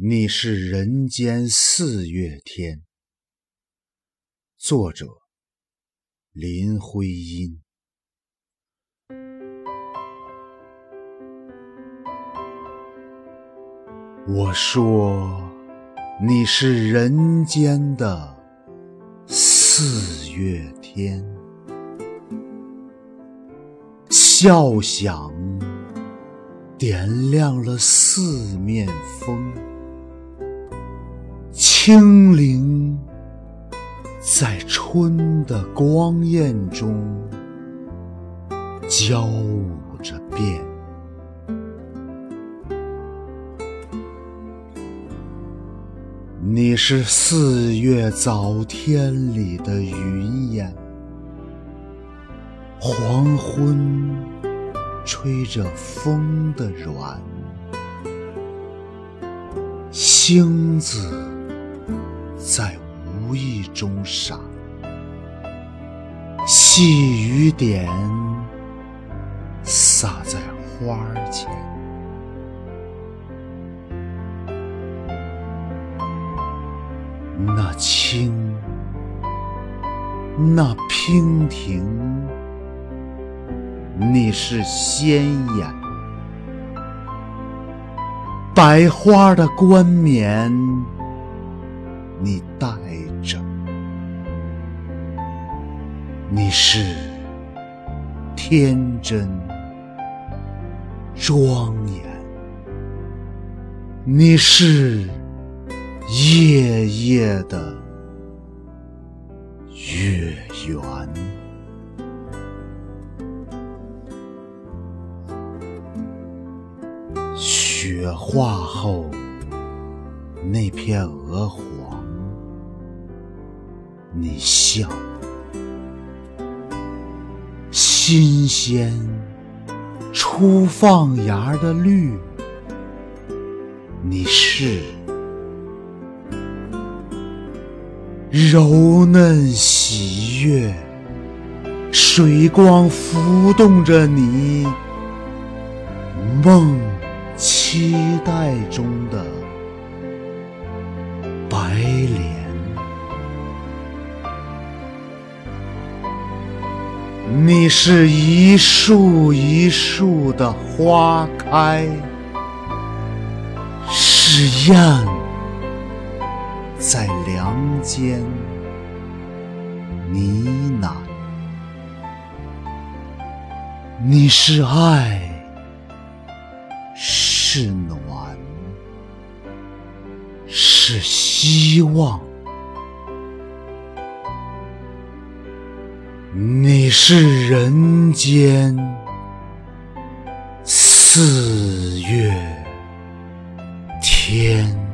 你是人间四月天。作者：林徽因。我说你是人间的四月天，笑响点亮了四面风。清灵在春的光艳中交舞着变，你是四月早天里的云烟，黄昏吹着风的软，星子。在无意中闪，细雨点洒在花前。那清，那娉婷，你是鲜艳，百花的冠冕。你带着，你是天真庄严，你是夜夜的月圆，雪化后那片鹅黄。你笑，新鲜初放芽的绿，你是柔嫩喜悦，水光浮动着你梦期待中的白莲。你是一树一树的花开，是燕在梁间呢喃。你是爱，是暖，是希望。你是人间四月天。